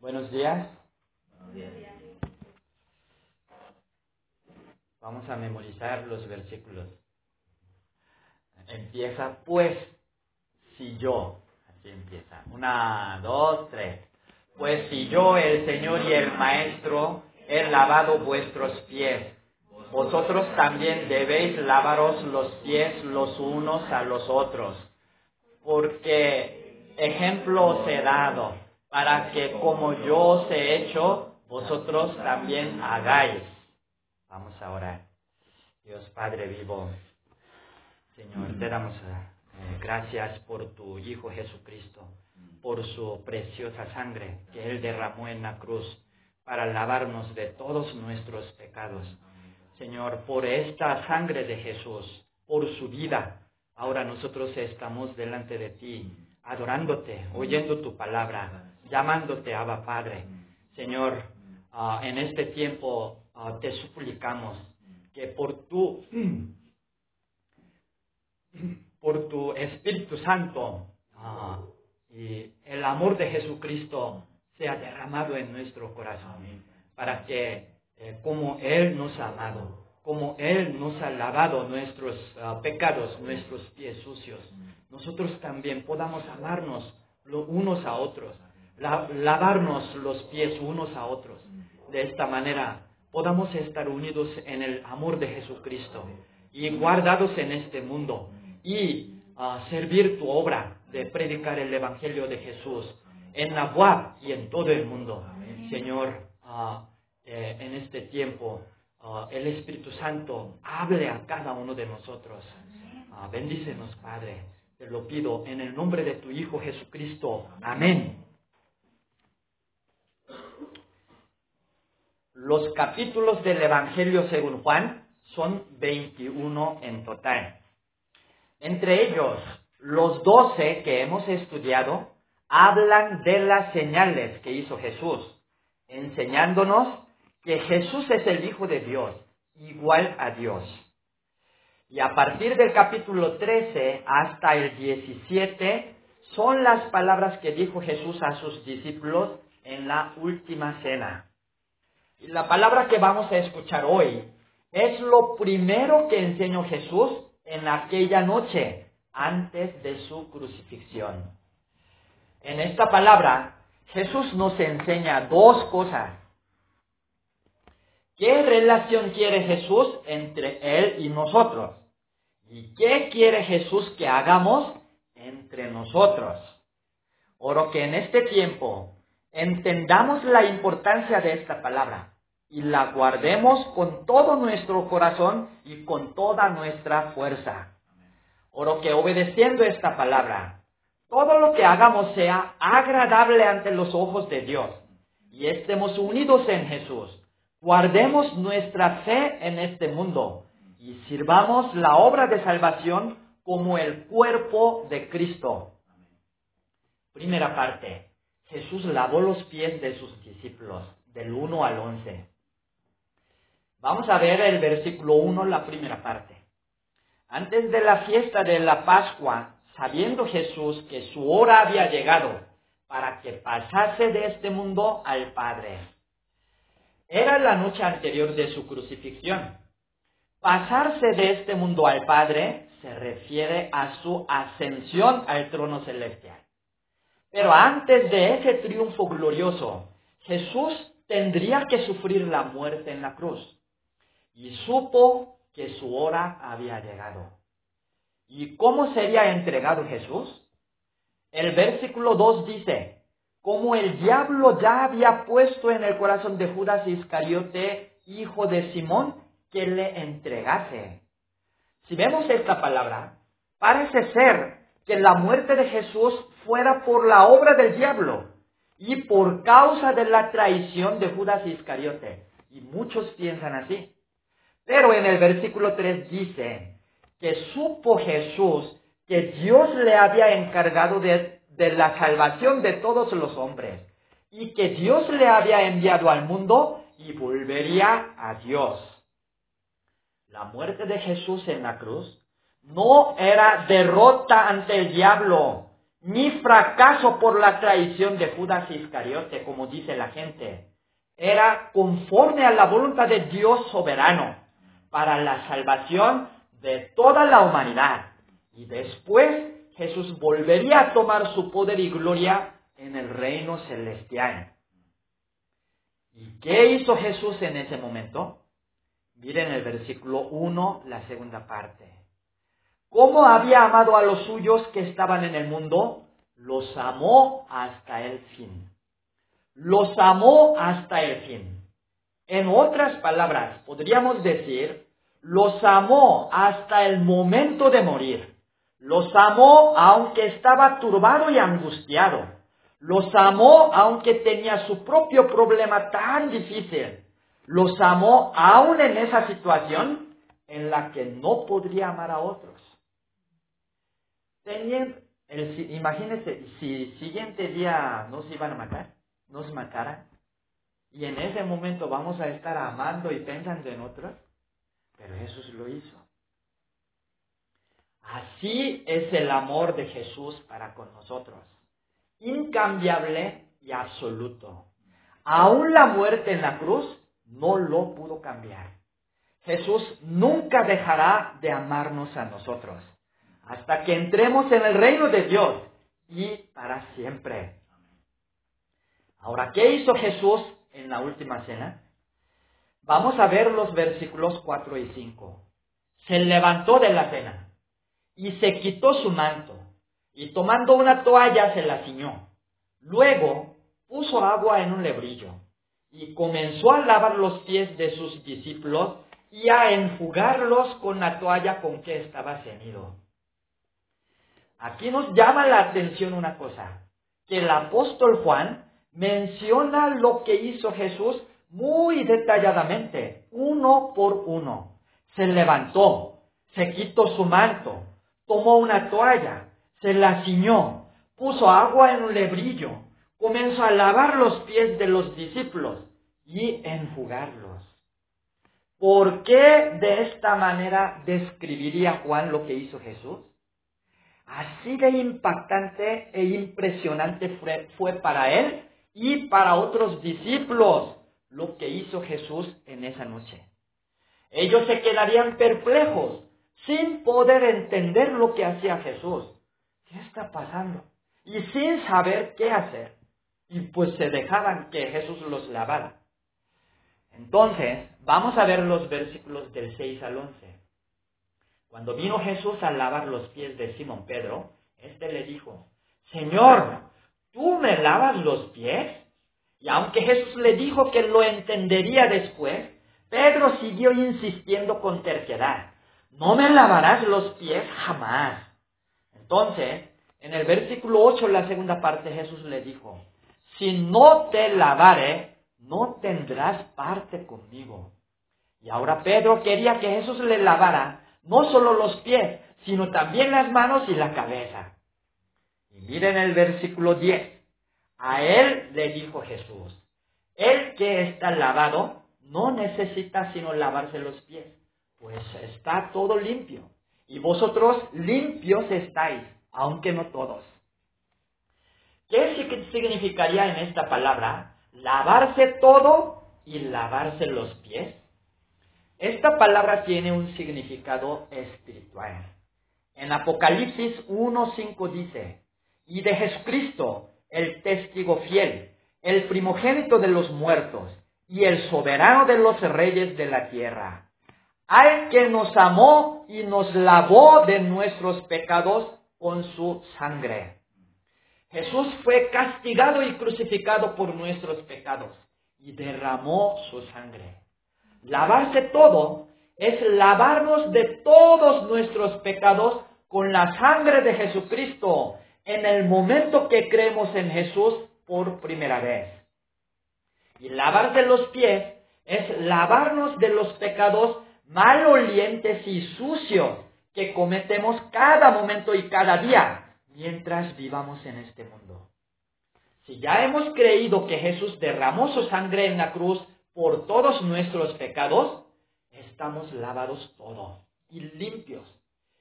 Buenos días. Vamos a memorizar los versículos. Empieza pues, si yo, así empieza. Una, dos, tres. Pues si yo, el Señor y el Maestro, he lavado vuestros pies, vosotros también debéis lavaros los pies los unos a los otros, porque ejemplo os he dado, para que como yo os he hecho, vosotros también hagáis. Vamos a orar. Dios Padre vivo, Señor, te damos eh, gracias por tu Hijo Jesucristo, por su preciosa sangre que Él derramó en la cruz para lavarnos de todos nuestros pecados. Señor, por esta sangre de Jesús, por su vida, ahora nosotros estamos delante de ti, adorándote, oyendo tu palabra, llamándote Abba Padre. Señor, ah, en este tiempo ah, te suplicamos que por tu, por tu Espíritu Santo ah, y el amor de Jesucristo sea derramado en nuestro corazón, para que eh, como Él nos ha amado, como Él nos ha lavado nuestros pecados, nuestros pies sucios, nosotros también podamos amarnos unos a otros, lavarnos los pies unos a otros. De esta manera podamos estar unidos en el amor de Jesucristo y guardados en este mundo y ah, servir tu obra de predicar el Evangelio de Jesús en la UAP y en todo el mundo. Señor, ah, eh, en este tiempo, ah, el Espíritu Santo hable a cada uno de nosotros. bendícenos, Padre. Te lo pido en el nombre de tu Hijo Jesucristo. Amén. Los capítulos del Evangelio según Juan son 21 en total. Entre ellos, los 12 que hemos estudiado hablan de las señales que hizo Jesús, enseñándonos que Jesús es el Hijo de Dios, igual a Dios. Y a partir del capítulo 13 hasta el 17 son las palabras que dijo Jesús a sus discípulos en la última cena. La palabra que vamos a escuchar hoy es lo primero que enseñó Jesús en aquella noche antes de su crucifixión. En esta palabra, Jesús nos enseña dos cosas. ¿Qué relación quiere Jesús entre Él y nosotros? ¿Y qué quiere Jesús que hagamos entre nosotros? Oro que en este tiempo entendamos la importancia de esta palabra y la guardemos con todo nuestro corazón y con toda nuestra fuerza. Oro que obedeciendo esta palabra, todo lo que hagamos sea agradable ante los ojos de Dios y estemos unidos en Jesús. Guardemos nuestra fe en este mundo y sirvamos la obra de salvación como el cuerpo de Cristo. Primera parte. Jesús lavó los pies de sus discípulos, del 1 al 11. Vamos a ver el versículo 1, la primera parte. Antes de la fiesta de la Pascua, sabiendo Jesús que su hora había llegado para que pasase de este mundo al Padre. Era la noche anterior de su crucifixión. Pasarse de este mundo al Padre se refiere a su ascensión al trono celestial. Pero antes de ese triunfo glorioso, Jesús tendría que sufrir la muerte en la cruz. Y supo que su hora había llegado. ¿Y cómo sería entregado Jesús? El versículo 2 dice, como el diablo ya había puesto en el corazón de Judas Iscariote, hijo de Simón, que le entregase. Si vemos esta palabra, parece ser que la muerte de Jesús fuera por la obra del diablo y por causa de la traición de Judas Iscariote. Y muchos piensan así. Pero en el versículo 3 dice que supo Jesús que Dios le había encargado de, de la salvación de todos los hombres y que Dios le había enviado al mundo y volvería a Dios. La muerte de Jesús en la cruz no era derrota ante el diablo, ni fracaso por la traición de Judas Iscariote, como dice la gente. Era conforme a la voluntad de Dios soberano para la salvación de toda la humanidad. Y después Jesús volvería a tomar su poder y gloria en el reino celestial. ¿Y qué hizo Jesús en ese momento? Miren el versículo 1, la segunda parte. ¿Cómo había amado a los suyos que estaban en el mundo? Los amó hasta el fin. Los amó hasta el fin. En otras palabras, podríamos decir, los amó hasta el momento de morir. Los amó aunque estaba turbado y angustiado. Los amó aunque tenía su propio problema tan difícil. Los amó aún en esa situación en la que no podría amar a otros. imagínense, si siguiente día nos iban a matar, nos mataran, y en ese momento vamos a estar amando y pensando en otros, pero Jesús lo hizo. Así es el amor de Jesús para con nosotros, incambiable y absoluto. Aún la muerte en la cruz no lo pudo cambiar. Jesús nunca dejará de amarnos a nosotros hasta que entremos en el reino de Dios y para siempre. Ahora, ¿qué hizo Jesús en la última cena? Vamos a ver los versículos 4 y 5. Se levantó de la cena y se quitó su manto y tomando una toalla se la ciñó. Luego puso agua en un lebrillo y comenzó a lavar los pies de sus discípulos y a enjugarlos con la toalla con que estaba ceñido. Aquí nos llama la atención una cosa, que el apóstol Juan menciona lo que hizo Jesús muy detalladamente, uno por uno. Se levantó, se quitó su manto, tomó una toalla, se la ciñó, puso agua en un lebrillo, comenzó a lavar los pies de los discípulos y enjugarlos. ¿Por qué de esta manera describiría Juan lo que hizo Jesús? Así de impactante e impresionante fue, para él y para otros discípulos lo que hizo Jesús en esa noche. Ellos se quedarían perplejos, sin poder entender lo que hacía Jesús. ¿Qué está pasando? Y sin saber qué hacer. Y pues se dejaban que Jesús los lavara. Entonces, vamos a ver los versículos del 6 al 11. Cuando vino Jesús a lavar los pies de Simón Pedro, éste le dijo, Señor, ¿tú me lavas los pies? Y aunque Jesús le dijo que lo entendería después, Pedro siguió insistiendo con terquedad, no me lavarás los pies jamás. Entonces, en el versículo 8, la segunda parte, Jesús le dijo, si no te lavare, no tendrás parte conmigo. Y ahora Pedro quería que Jesús le lavara no solo los pies, sino también las manos y la cabeza. Y miren el versículo 10. A él le dijo Jesús, el que está lavado no necesita sino lavarse los pies, pues está todo limpio. Y vosotros limpios estáis, aunque no todos. ¿Qué significaría en esta palabra? Lavarse todo y lavarse los pies. Esta palabra tiene un significado espiritual. En Apocalipsis 1.5 dice, y de Jesucristo, el testigo fiel, el primogénito de los muertos y el soberano de los reyes de la tierra, al que nos amó y nos lavó de nuestros pecados con su sangre. Jesús fue castigado y crucificado por nuestros pecados y derramó su sangre. Lavarse todo es lavarnos de todos nuestros pecados con la sangre de Jesucristo en el momento que creemos en Jesús por primera vez. Y lavarse los pies es lavarnos de los pecados malolientes y sucios que cometemos cada momento y cada día mientras vivamos en este mundo. Si ya hemos creído que Jesús derramó su sangre en la cruz por todos nuestros pecados, estamos lavados todos y limpios.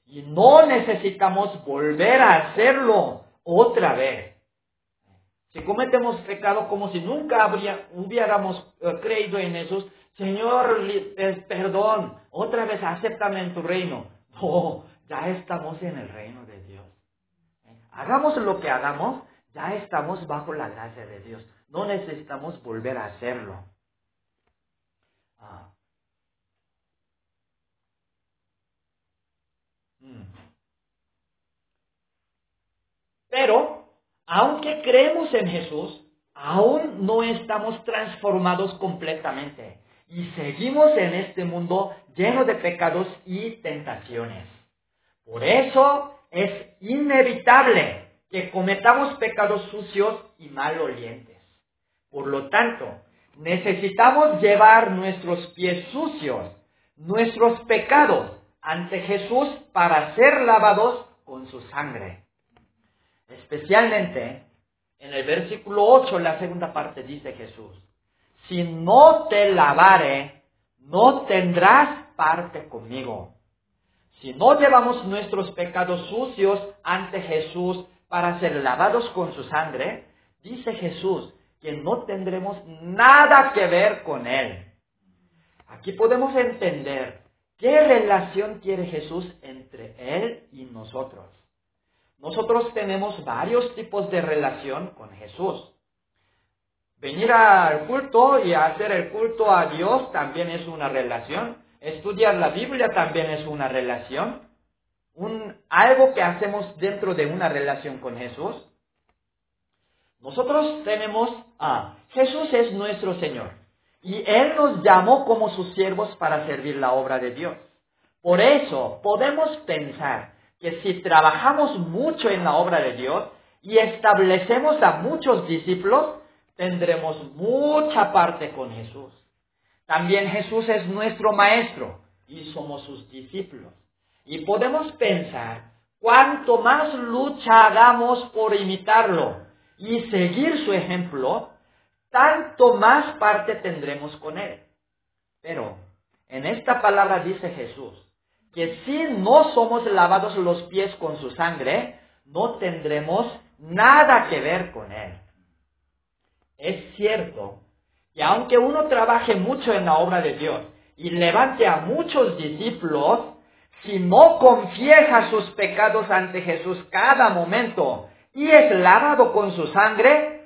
Y no necesitamos volver a hacerlo otra vez. Si cometemos pecado como si nunca hubiéramos eh, creído en Jesús, Señor, perdón, otra vez acéptame en tu reino. No, ya estamos en el reino de Dios. Hagamos lo que hagamos, ya estamos bajo la gracia de Dios. No necesitamos volver a hacerlo. Ah. Pero, aunque creemos en Jesús, aún no estamos transformados completamente y seguimos en este mundo lleno de pecados y tentaciones. Por eso es inevitable que cometamos pecados sucios y malolientes. Por lo tanto, necesitamos llevar nuestros pies sucios, nuestros pecados, ante Jesús para ser lavados con su sangre. Especialmente en el versículo 8, la segunda parte dice Jesús, si no te lavare, no tendrás parte conmigo. Si no llevamos nuestros pecados sucios ante Jesús para ser lavados con su sangre, dice Jesús que no tendremos nada que ver con Él. Aquí podemos entender qué relación quiere Jesús entre Él y nosotros. Nosotros tenemos varios tipos de relación con Jesús. Venir al culto y hacer el culto a Dios también es una relación. Estudiar la Biblia también es una relación. Un, algo que hacemos dentro de una relación con Jesús. Nosotros tenemos, ah, Jesús es nuestro Señor. Y Él nos llamó como sus siervos para servir la obra de Dios. Por eso podemos pensar que si trabajamos mucho en la obra de Dios y establecemos a muchos discípulos, tendremos mucha parte con Jesús. También Jesús es nuestro Maestro y somos sus discípulos. Y podemos pensar, cuanto más lucha hagamos por imitarlo y seguir su ejemplo, tanto más parte tendremos con Él. Pero en esta palabra dice Jesús que si no somos lavados los pies con su sangre, no tendremos nada que ver con Él. Es cierto que aunque uno trabaje mucho en la obra de Dios y levante a muchos discípulos, si no confiesa sus pecados ante Jesús cada momento y es lavado con su sangre,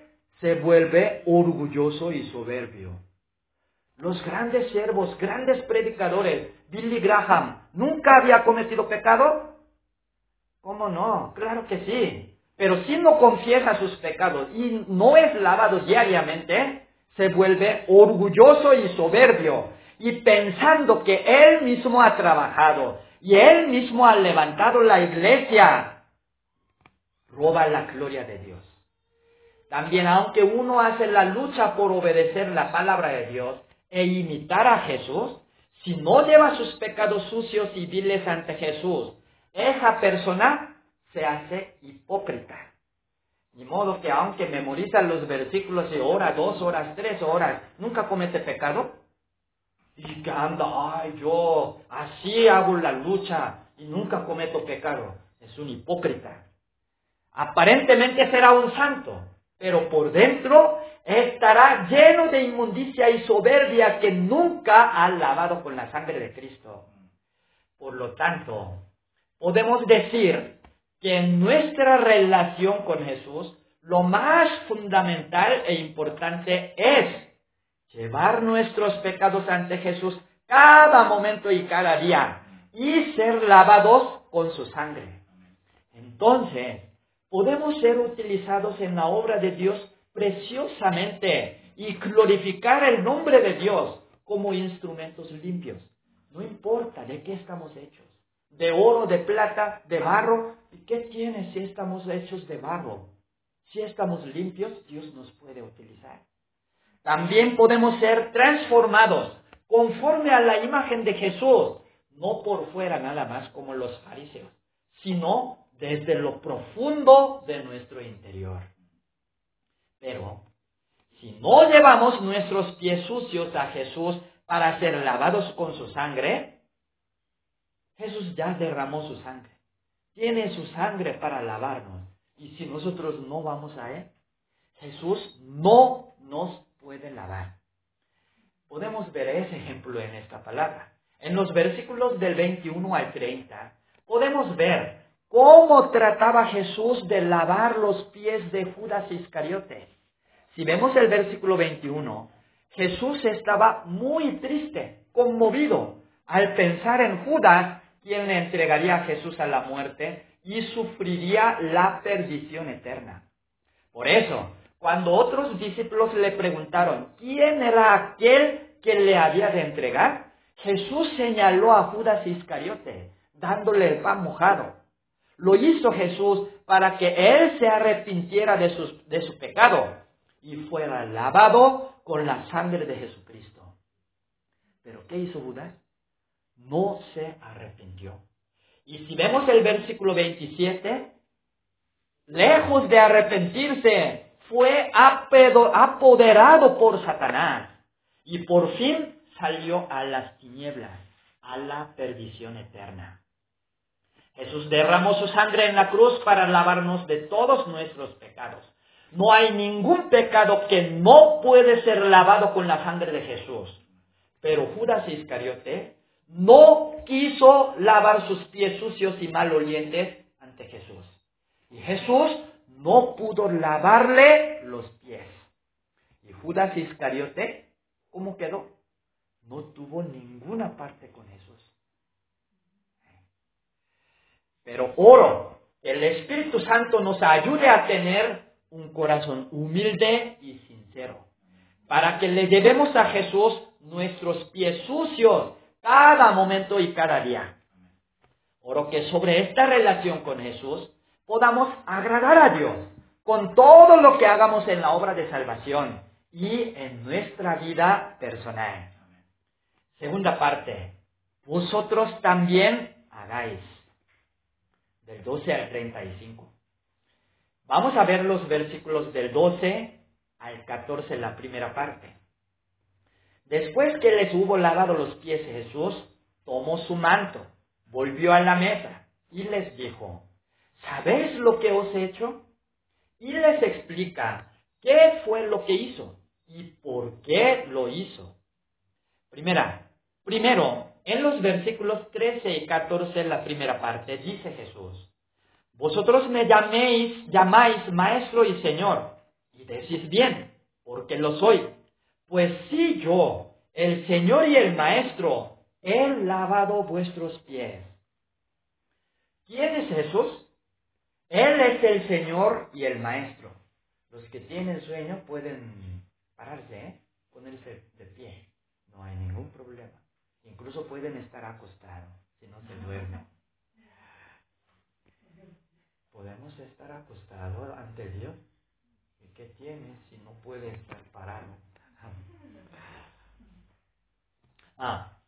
se vuelve orgulloso y soberbio. Los grandes siervos, grandes predicadores, Billy Graham, ¿nunca había cometido pecado? ¿Cómo no? Claro que sí. Pero si no confiesa sus pecados y no es lavado diariamente, se vuelve orgulloso y soberbio y pensando que él mismo ha trabajado y él mismo ha levantado la iglesia, roba la gloria de Dios. También aunque uno hace la lucha por obedecer la palabra de Dios e imitar a Jesús, si no lleva sus pecados sucios y viles ante Jesús, esa persona se hace hipócrita. Ni modo que aunque memoriza los versículos de hora, dos horas, tres horas, nunca comete pecado. Y que anda, ay, yo así hago la lucha y nunca cometo pecado. Es un hipócrita. Aparentemente será un santo, pero por dentro estará lleno de inmundicia y soberbia que nunca ha lavado con la sangre de Cristo. Por lo tanto, podemos decir que en nuestra relación con Jesús, lo más fundamental e importante es llevar nuestros pecados ante Jesús cada momento y cada día y ser lavados con su sangre. Entonces, podemos ser utilizados en la obra de Dios preciosamente y glorificar el nombre de Dios como instrumentos limpios. No importa de qué estamos hechos de oro, de plata, de barro. ¿Y qué tiene si estamos hechos de barro? Si estamos limpios, Dios nos puede utilizar. También podemos ser transformados conforme a la imagen de Jesús, no por fuera nada más como los fariseos, sino desde lo profundo de nuestro interior. Pero, si no llevamos nuestros pies sucios a Jesús para ser lavados con su sangre, Jesús ya derramó su sangre. Tiene su sangre para lavarnos. Y si nosotros no vamos a Él, Jesús no nos puede lavar. Podemos ver ese ejemplo en esta palabra. En los versículos del 21 al 30, podemos ver cómo trataba Jesús de lavar los pies de Judas Iscariote. Si vemos el versículo 21, Jesús estaba muy triste, conmovido, al pensar en Judas, quien le entregaría a Jesús a la muerte y sufriría la perdición eterna. Por eso, cuando otros discípulos le preguntaron quién era aquel que le había de entregar, Jesús señaló a Judas Iscariote, dándole el pan mojado. Lo hizo Jesús para que él se arrepintiera de su, de su pecado y fuera lavado con la sangre de Jesucristo. Pero ¿qué hizo Judas? No se arrepintió. Y si vemos el versículo 27, lejos de arrepentirse, fue apoderado por Satanás y por fin salió a las tinieblas, a la perdición eterna. Jesús derramó su sangre en la cruz para lavarnos de todos nuestros pecados. No hay ningún pecado que no puede ser lavado con la sangre de Jesús. Pero Judas Iscariote no quiso lavar sus pies sucios y malolientes ante Jesús. Y Jesús no pudo lavarle los pies. Y Judas Iscariote, ¿cómo quedó? No tuvo ninguna parte con Jesús. Pero oro, el Espíritu Santo nos ayude a tener un corazón humilde y sincero, para que le llevemos a Jesús nuestros pies sucios cada momento y cada día. Oro que sobre esta relación con Jesús podamos agradar a Dios con todo lo que hagamos en la obra de salvación y en nuestra vida personal. Segunda parte, vosotros también hagáis del 12 al 35. Vamos a ver los versículos del 12 al 14, la primera parte. Después que les hubo lavado los pies Jesús, tomó su manto, volvió a la mesa y les dijo, ¿sabéis lo que os he hecho? Y les explica qué fue lo que hizo y por qué lo hizo. Primera, primero, en los versículos 13 y 14, la primera parte, dice Jesús, Vosotros me llaméis, llamáis maestro y señor, y decís bien, porque lo soy. Pues si yo, el señor y el maestro, he lavado vuestros pies. ¿Quién es Jesús? Él es el señor y el maestro. Los que tienen sueño pueden pararse, ¿eh? ponerse de pie. No hay ningún problema. Incluso pueden estar acostados si no se duermen. ¿Podemos estar acostados ante Dios? ¿Y qué tiene si no puede estar parado? Ah,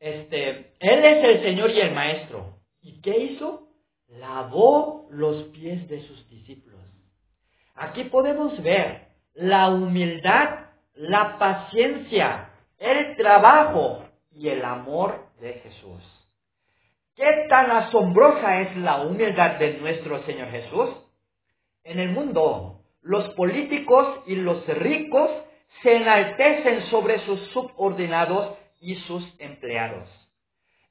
este, Él es el Señor y el Maestro. ¿Y qué hizo? Lavó los pies de sus discípulos. Aquí podemos ver la humildad, la paciencia, el trabajo y el amor de Jesús. ¿Qué tan asombrosa es la humildad de nuestro Señor Jesús? En el mundo, los políticos y los ricos se enaltecen sobre sus subordinados y sus empleados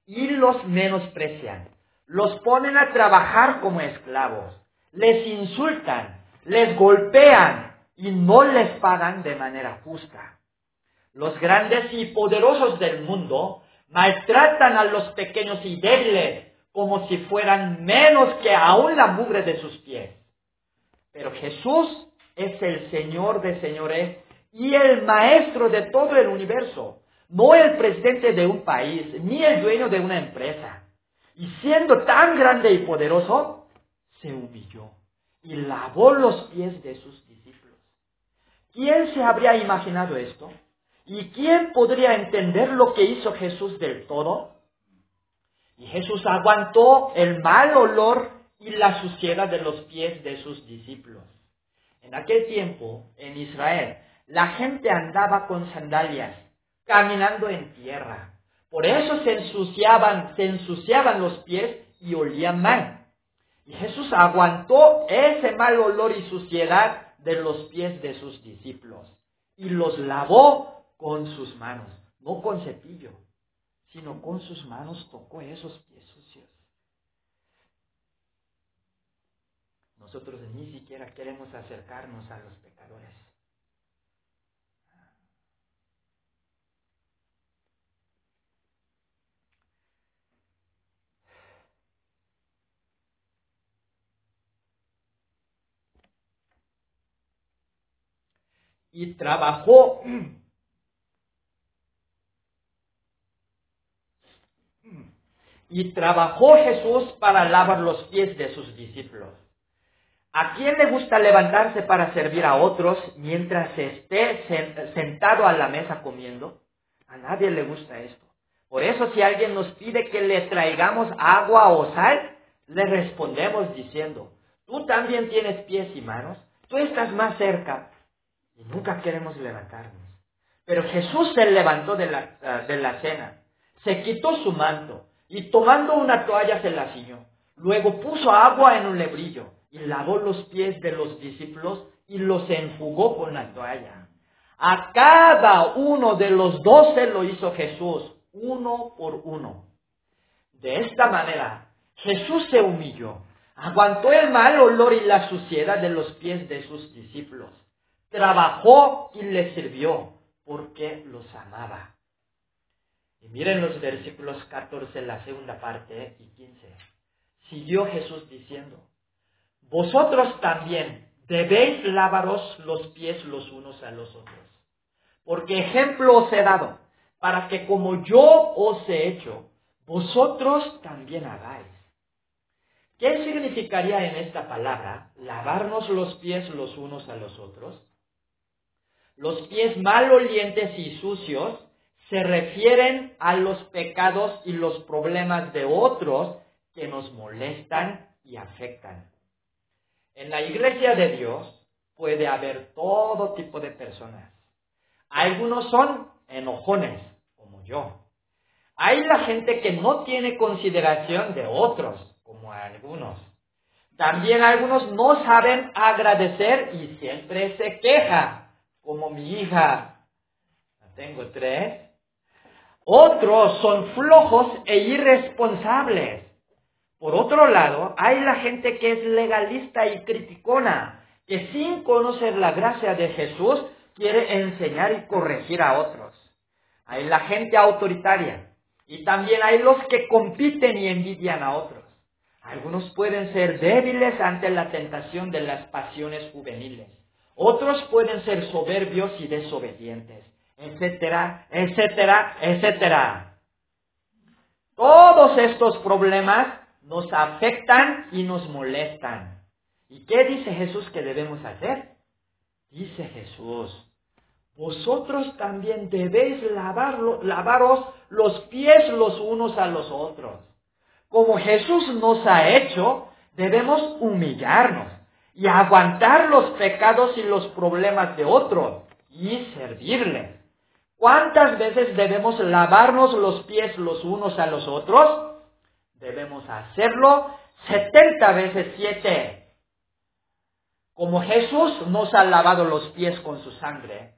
y los menosprecian, los ponen a trabajar como esclavos, les insultan, les golpean y no les pagan de manera justa. Los grandes y poderosos del mundo maltratan a los pequeños y débiles como si fueran menos que aún la mugre de sus pies. Pero Jesús es el Señor de señores y el Maestro de todo el universo, no el presidente de un país, ni el dueño de una empresa. Y siendo tan grande y poderoso, se humilló y lavó los pies de sus discípulos. ¿Quién se habría imaginado esto? ¿Y quién podría entender lo que hizo Jesús del todo? Y Jesús aguantó el mal olor y la suciedad de los pies de sus discípulos. En aquel tiempo, en Israel, la gente andaba con sandalias, caminando en tierra. Por eso se ensuciaban, se ensuciaban los pies y olían mal. Y Jesús aguantó ese mal olor y suciedad de los pies de sus discípulos y los lavó con sus manos, no con cepillo, sino con sus manos tocó esos pies sucios. Nosotros ni siquiera queremos acercarnos a los pecadores. y trabajó y trabajó Jesús para lavar los pies de sus discípulos. ¿A quién le gusta levantarse para servir a otros mientras esté sentado a la mesa comiendo? A nadie le gusta esto. Por eso si alguien nos pide que le traigamos agua o sal, le respondemos diciendo, tú también tienes pies y manos, tú estás más cerca, y nunca queremos levantarnos. Pero Jesús se levantó de la, de la cena, se quitó su manto y tomando una toalla se la ciñó. Luego puso agua en un lebrillo y lavó los pies de los discípulos y los enjugó con la toalla. A cada uno de los doce lo hizo Jesús, uno por uno. De esta manera, Jesús se humilló, aguantó el mal olor y la suciedad de los pies de sus discípulos trabajó y les sirvió porque los amaba. Y miren los versículos 14, la segunda parte y 15. Siguió Jesús diciendo, vosotros también debéis lavaros los pies los unos a los otros, porque ejemplo os he dado, para que como yo os he hecho, vosotros también hagáis. ¿Qué significaría en esta palabra lavarnos los pies los unos a los otros? Los pies malolientes y sucios se refieren a los pecados y los problemas de otros que nos molestan y afectan. En la iglesia de Dios puede haber todo tipo de personas. Algunos son enojones, como yo. Hay la gente que no tiene consideración de otros, como algunos. También algunos no saben agradecer y siempre se quejan como mi hija, tengo tres. Otros son flojos e irresponsables. Por otro lado, hay la gente que es legalista y criticona, que sin conocer la gracia de Jesús quiere enseñar y corregir a otros. Hay la gente autoritaria y también hay los que compiten y envidian a otros. Algunos pueden ser débiles ante la tentación de las pasiones juveniles. Otros pueden ser soberbios y desobedientes, etcétera, etcétera, etcétera. Todos estos problemas nos afectan y nos molestan. ¿Y qué dice Jesús que debemos hacer? Dice Jesús, vosotros también debéis lavaros los pies los unos a los otros. Como Jesús nos ha hecho, debemos humillarnos y aguantar los pecados y los problemas de otros y servirle. ¿Cuántas veces debemos lavarnos los pies los unos a los otros? Debemos hacerlo 70 veces 7. Como Jesús nos ha lavado los pies con su sangre,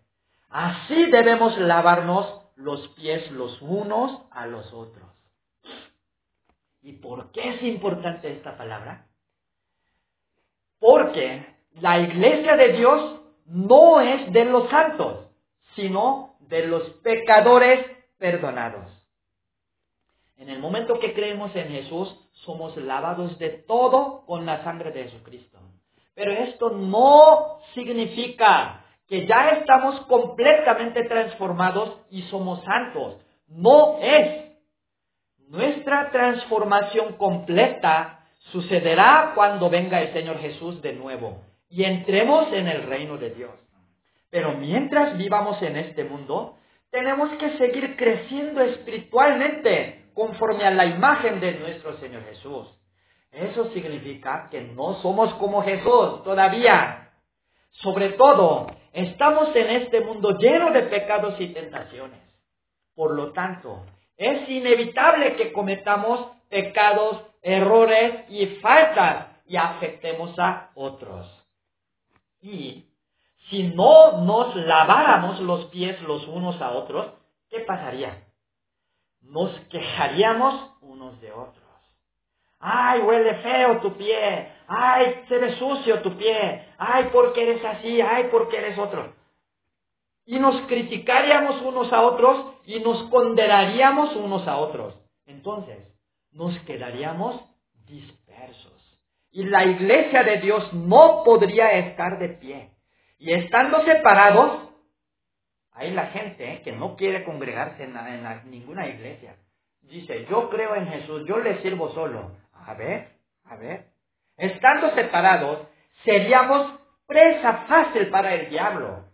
así debemos lavarnos los pies los unos a los otros. ¿Y por qué es importante esta palabra? Porque la iglesia de Dios no es de los santos, sino de los pecadores perdonados. En el momento que creemos en Jesús, somos lavados de todo con la sangre de Jesucristo. Pero esto no significa que ya estamos completamente transformados y somos santos. No es. Nuestra transformación completa sucederá cuando venga el Señor Jesús de nuevo y entremos en el reino de Dios. Pero mientras vivamos en este mundo, tenemos que seguir creciendo espiritualmente conforme a la imagen de nuestro Señor Jesús. Eso significa que no somos como Jesús todavía. Sobre todo, estamos en este mundo lleno de pecados y tentaciones. Por lo tanto, es inevitable que cometamos pecados errores y faltas y afectemos a otros. Y si no nos laváramos los pies los unos a otros, ¿qué pasaría? Nos quejaríamos unos de otros. Ay, huele feo tu pie. Ay, se ve sucio tu pie. Ay, porque eres así. Ay, porque eres otro. Y nos criticaríamos unos a otros y nos condenaríamos unos a otros. Entonces, nos quedaríamos dispersos. Y la iglesia de Dios no podría estar de pie. Y estando separados, hay la gente que no quiere congregarse en, ninguna iglesia. Dice, yo creo en Jesús, yo le sirvo solo. A ver, a ver. Estando separados, seríamos presa fácil para el diablo.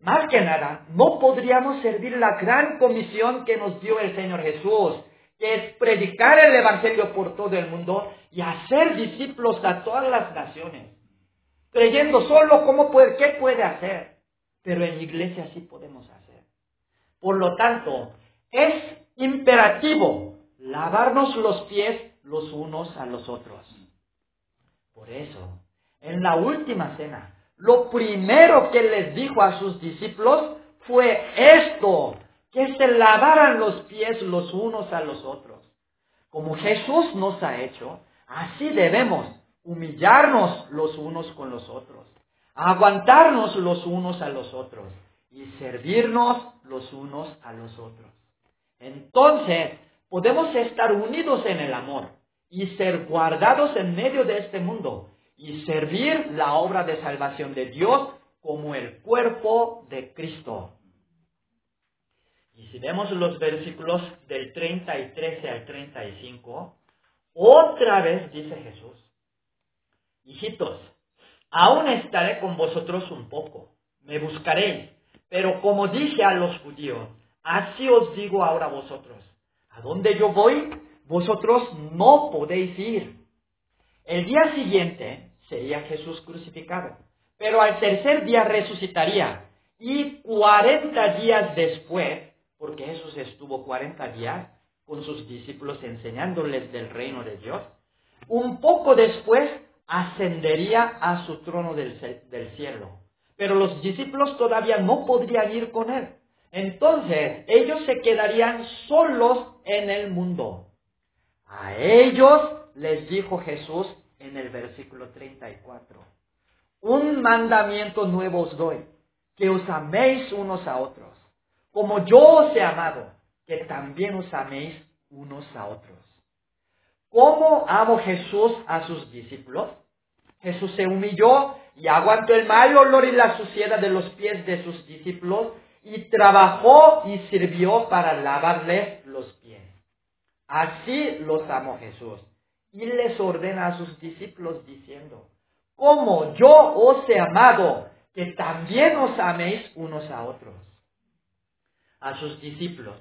Más que nada, no podríamos servir la gran comisión que nos dio el Señor Jesús, que es predicar el Evangelio por todo el mundo y hacer discípulos a todas las naciones. Creyendo solo cómo qué puede hacer. Pero en la iglesia sí podemos hacer. Por lo tanto, es imperativo lavarnos los pies los unos a los otros. Por eso, en la última cena, lo primero que les dijo a sus discípulos fue esto, que se lavaran los pies los unos a los otros. Como Jesús nos ha hecho, así debemos humillarnos los unos con los otros, aguantarnos los unos a los otros y servirnos los unos a los otros. Entonces, podemos estar unidos en el amor y ser guardados en medio de este mundo y servir la obra de salvación de Dios como el cuerpo de Cristo. Y si vemos los versículos del 33 al 35, otra vez dice Jesús, hijitos, aún estaré con vosotros un poco, me buscaréis, pero como dije a los judíos, así os digo ahora a vosotros, a dónde yo voy, vosotros no podéis ir. El día siguiente sería Jesús crucificado, pero al tercer día resucitaría y cuarenta días después, porque Jesús estuvo cuarenta días con sus discípulos enseñándoles del reino de Dios, un poco después ascendería a su trono del, cielo. Pero los discípulos todavía no podrían ir con él. Entonces ellos se quedarían solos en el mundo. A ellos les dijo Jesús en el versículo 34, un mandamiento nuevo os doy, que os améis unos a otros, como yo os he amado, que también os améis unos a otros. ¿Cómo amó Jesús a sus discípulos? Jesús se humilló y aguantó el mal olor y la suciedad de los pies de sus discípulos y trabajó y sirvió para lavarles los pies. Así los amó Jesús. Y les ordena a sus discípulos diciendo, como yo os he amado, que también os améis unos a otros. A sus discípulos,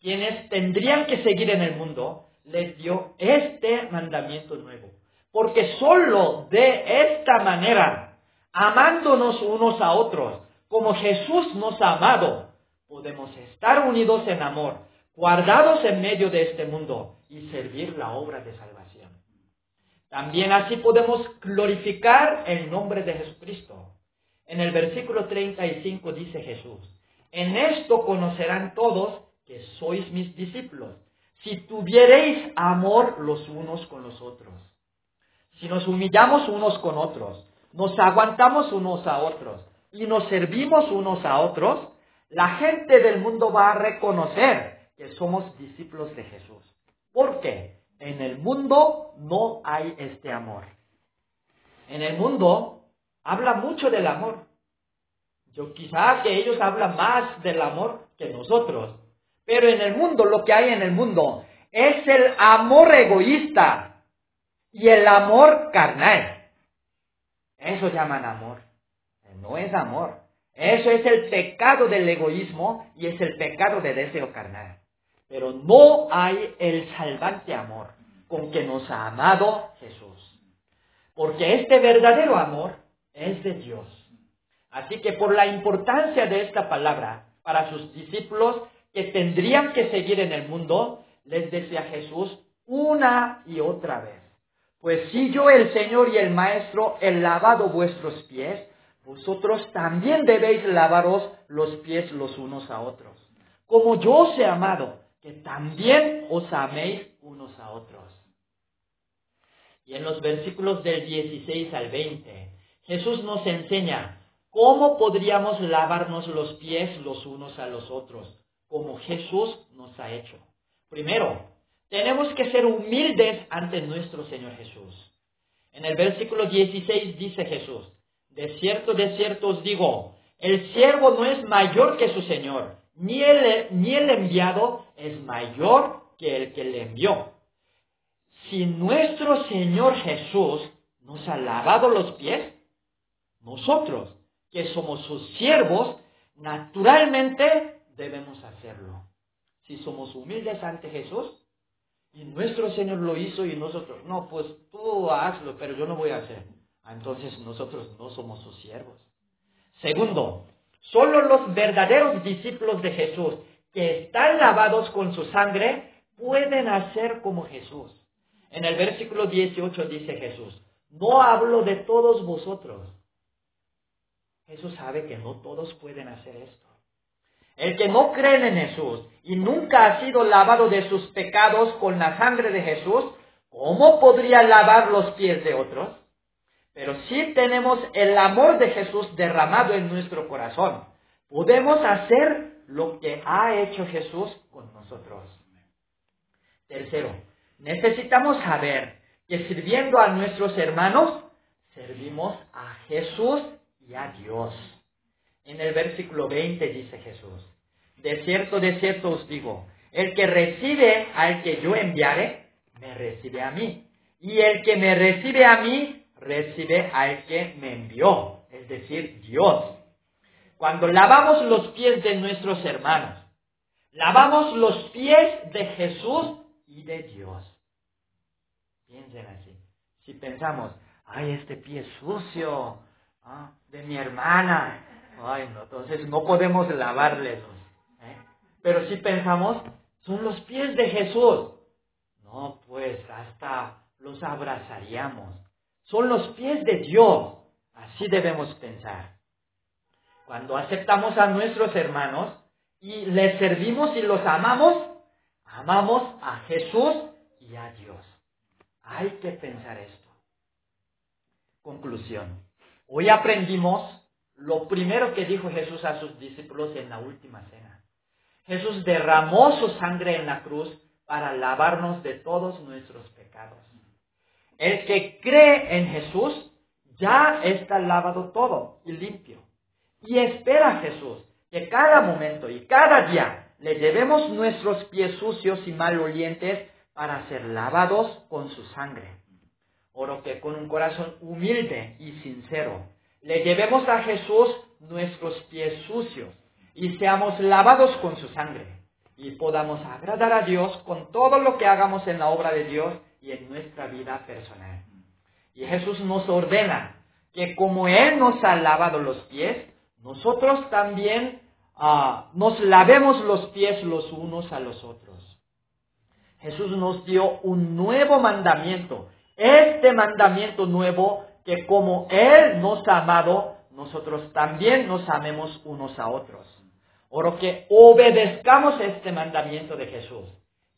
quienes tendrían que seguir en el mundo, les dio este mandamiento nuevo. Porque solo de esta manera, amándonos unos a otros, como Jesús nos ha amado, podemos estar unidos en amor, guardados en medio de este mundo y servir la obra de salvación. También así podemos glorificar el nombre de Jesucristo. En el versículo 35 dice Jesús, en esto conocerán todos que sois mis discípulos, si tuviereis amor los unos con los otros. Si nos humillamos unos con otros, nos aguantamos unos a otros y nos servimos unos a otros, la gente del mundo va a reconocer que somos discípulos de Jesús. ¿Por qué? En el mundo no hay este amor. En el mundo habla mucho del amor. Yo quizás que ellos hablan más del amor que nosotros. Pero en el mundo, lo que hay en el mundo es el amor egoísta y el amor carnal. Eso llaman amor. No es amor. Eso es el pecado del egoísmo y es el pecado de deseo carnal. Pero no hay el salvante amor con que nos ha amado Jesús. Porque este verdadero amor es de Dios. Así que por la importancia de esta palabra para sus discípulos que tendrían que seguir en el mundo, les decía Jesús una y otra vez. Pues si yo, el Señor y el Maestro, he lavado vuestros pies, vosotros también debéis lavaros los pies los unos a otros. Como yo os he amado, que también os améis unos a otros. Y en los versículos del 16 al 20, Jesús nos enseña cómo podríamos lavarnos los pies los unos a los otros, como Jesús nos ha hecho. Primero, tenemos que ser humildes ante nuestro Señor Jesús. En el versículo 16 dice Jesús, de cierto, de cierto os digo, el siervo no es mayor que su Señor, ni el, ni el enviado es mayor que el que le envió. Si nuestro Señor Jesús nos ha lavado los pies, nosotros, que somos sus siervos, naturalmente debemos hacerlo. Si somos humildes ante Jesús, y nuestro Señor lo hizo y nosotros, no, pues tú hazlo, pero yo no voy a hacer. Ah, entonces nosotros no somos sus siervos. Segundo, solo los verdaderos discípulos de Jesús que están lavados con su sangre pueden hacer como Jesús. En el versículo 18 dice Jesús, no hablo de todos vosotros. Jesús sabe que no todos pueden hacer esto. El que no cree en Jesús y nunca ha sido lavado de sus pecados con la sangre de Jesús, ¿cómo podría lavar los pies de otros? Pero si tenemos el amor de Jesús derramado en nuestro corazón, podemos hacer lo que ha hecho Jesús con nosotros. Tercero, necesitamos saber que sirviendo a nuestros hermanos, servimos a Jesús y a Dios. En el versículo 20 dice Jesús, de cierto, de cierto os digo, el que recibe al que yo enviare, me recibe a mí. Y el que me recibe a mí, recibe al que me envió, es decir, Dios. Cuando lavamos los pies de nuestros hermanos, lavamos los pies de Jesús y de Dios. Piensen así. Si pensamos, ay, este pie es sucio, ah, de mi hermana, ay, no, entonces no podemos lavarles. ¿eh? Pero si pensamos, son los pies de Jesús. No, pues hasta los abrazaríamos. Son los pies de Dios. Así debemos pensar. Cuando aceptamos a nuestros hermanos y les servimos y los amamos, amamos a Jesús y a Dios. Hay que pensar esto. Conclusión. Hoy aprendimos lo primero que dijo Jesús a sus discípulos en la última cena. Jesús derramó su sangre en la cruz para lavarnos de todos nuestros pecados. El que cree en Jesús ya está lavado todo y limpio. Y espera a Jesús que cada momento y cada día le llevemos nuestros pies sucios y malolientes para ser lavados con su sangre. Oro que con un corazón humilde y sincero le llevemos a Jesús nuestros pies sucios y seamos lavados con su sangre y podamos agradar a Dios con todo lo que hagamos en la obra de Dios y en nuestra vida personal. Y Jesús nos ordena que como Él nos ha lavado los pies, nosotros también ah, nos lavemos los pies los unos a los otros. Jesús nos dio un nuevo mandamiento. Este mandamiento nuevo que como Él nos ha amado, nosotros también nos amemos unos a otros. Oro que obedezcamos este mandamiento de Jesús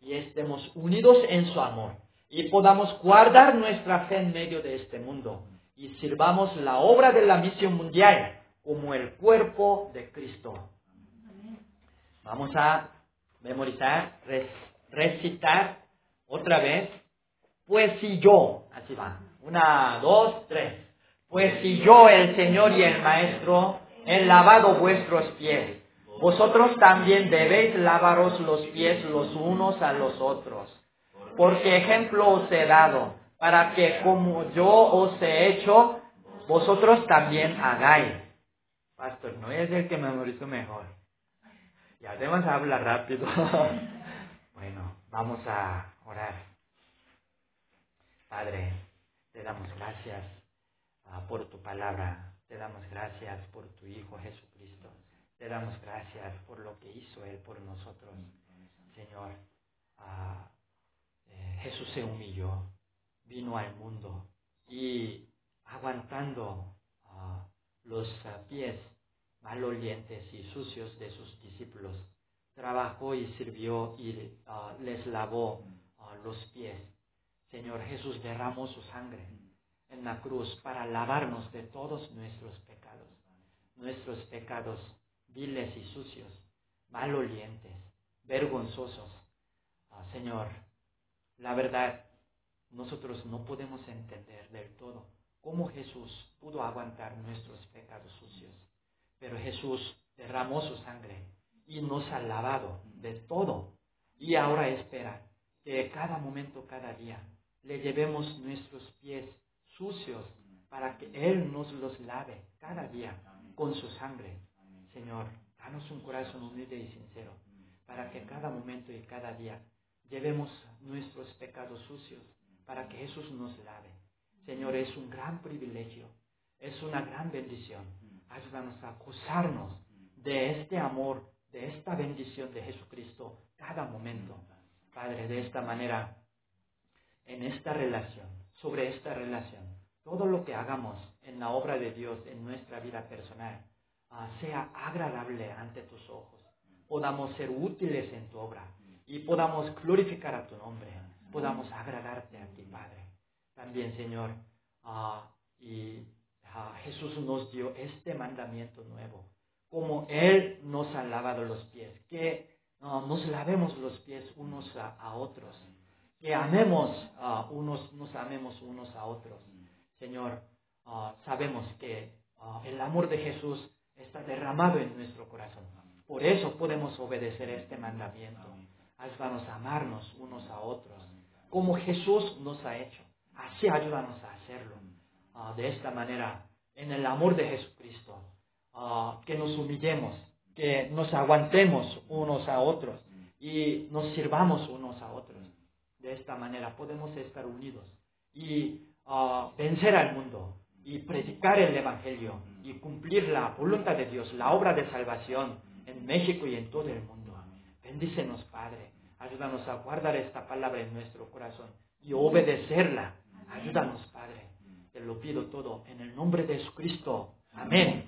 y estemos unidos en su amor y podamos guardar nuestra fe en medio de este mundo y sirvamos la obra de la misión mundial como el cuerpo de Cristo. Vamos a memorizar, recitar otra vez. Pues si yo, así va, una, dos, tres. Pues si yo, el Señor y el Maestro, he lavado vuestros pies, vosotros también debéis lavaros los pies los unos a los otros. Porque ejemplo os he dado, para que como yo os he hecho, vosotros también hagáis. Pastor, no es el que memorizo mejor. Y además habla rápido. bueno, vamos a orar. Padre, te damos gracias ah, por tu palabra. Te damos gracias por tu Hijo Jesucristo. Te damos gracias por lo que hizo Él por nosotros. Señor, ah, eh, Jesús se humilló. vino al mundo y aguantando ah, los pies malolientes y sucios de sus discípulos, trabajó y sirvió y les lavó los pies. Señor Jesús derramó su sangre en la cruz para lavarnos de todos nuestros pecados, nuestros pecados viles y sucios, malolientes, vergonzosos. Señor, la verdad, nosotros no podemos entender del todo cómo Jesús pudo aguantar nuestros pecados sucios. Pero Jesús derramó su sangre y nos ha lavado de todo. Y ahora espera que cada momento, cada día, le llevemos nuestros pies sucios para que Él nos los lave cada día con su sangre. Señor, danos un corazón humilde y sincero para que cada momento y cada día llevemos nuestros pecados sucios para que Jesús nos lave. Señor, es un gran privilegio, es una gran bendición. Ayúdanos a acusarnos de este amor, de esta bendición de Jesucristo cada momento. Padre, de esta manera, en esta relación, sobre esta relación, todo lo que hagamos en la obra de Dios, en nuestra vida personal, ah, sea agradable ante tus ojos, podamos ser útiles en tu obra y podamos glorificar a tu nombre. Podamos agradarte a ti, Padre. También, Señor, ah, y ah, Jesús nos dio este mandamiento nuevo, como Él nos ha lavado los pies, que nos lavemos los pies unos a, otros, que amemos unos, nos amemos unos a otros. Señor, sabemos que el amor de Jesús está derramado en nuestro corazón. Por eso podemos obedecer este mandamiento. Ayúdanos a amarnos unos a otros como Jesús nos ha hecho. Así ayúdanos a hacerlo. Ah, de esta manera, en el amor de Jesucristo, ah, que nos humillemos, que nos aguantemos unos a otros y nos sirvamos unos a otros. De esta manera podemos estar unidos y ah, vencer al mundo y predicar el Evangelio y cumplir la voluntad de Dios, la obra de salvación en México y en todo el mundo. Bendícenos, Padre. Ayúdanos a guardar esta palabra en nuestro corazón y obedecerla. Ayúdanos, Padre. Te lo pido todo en el nombre de Jesucristo. Amén.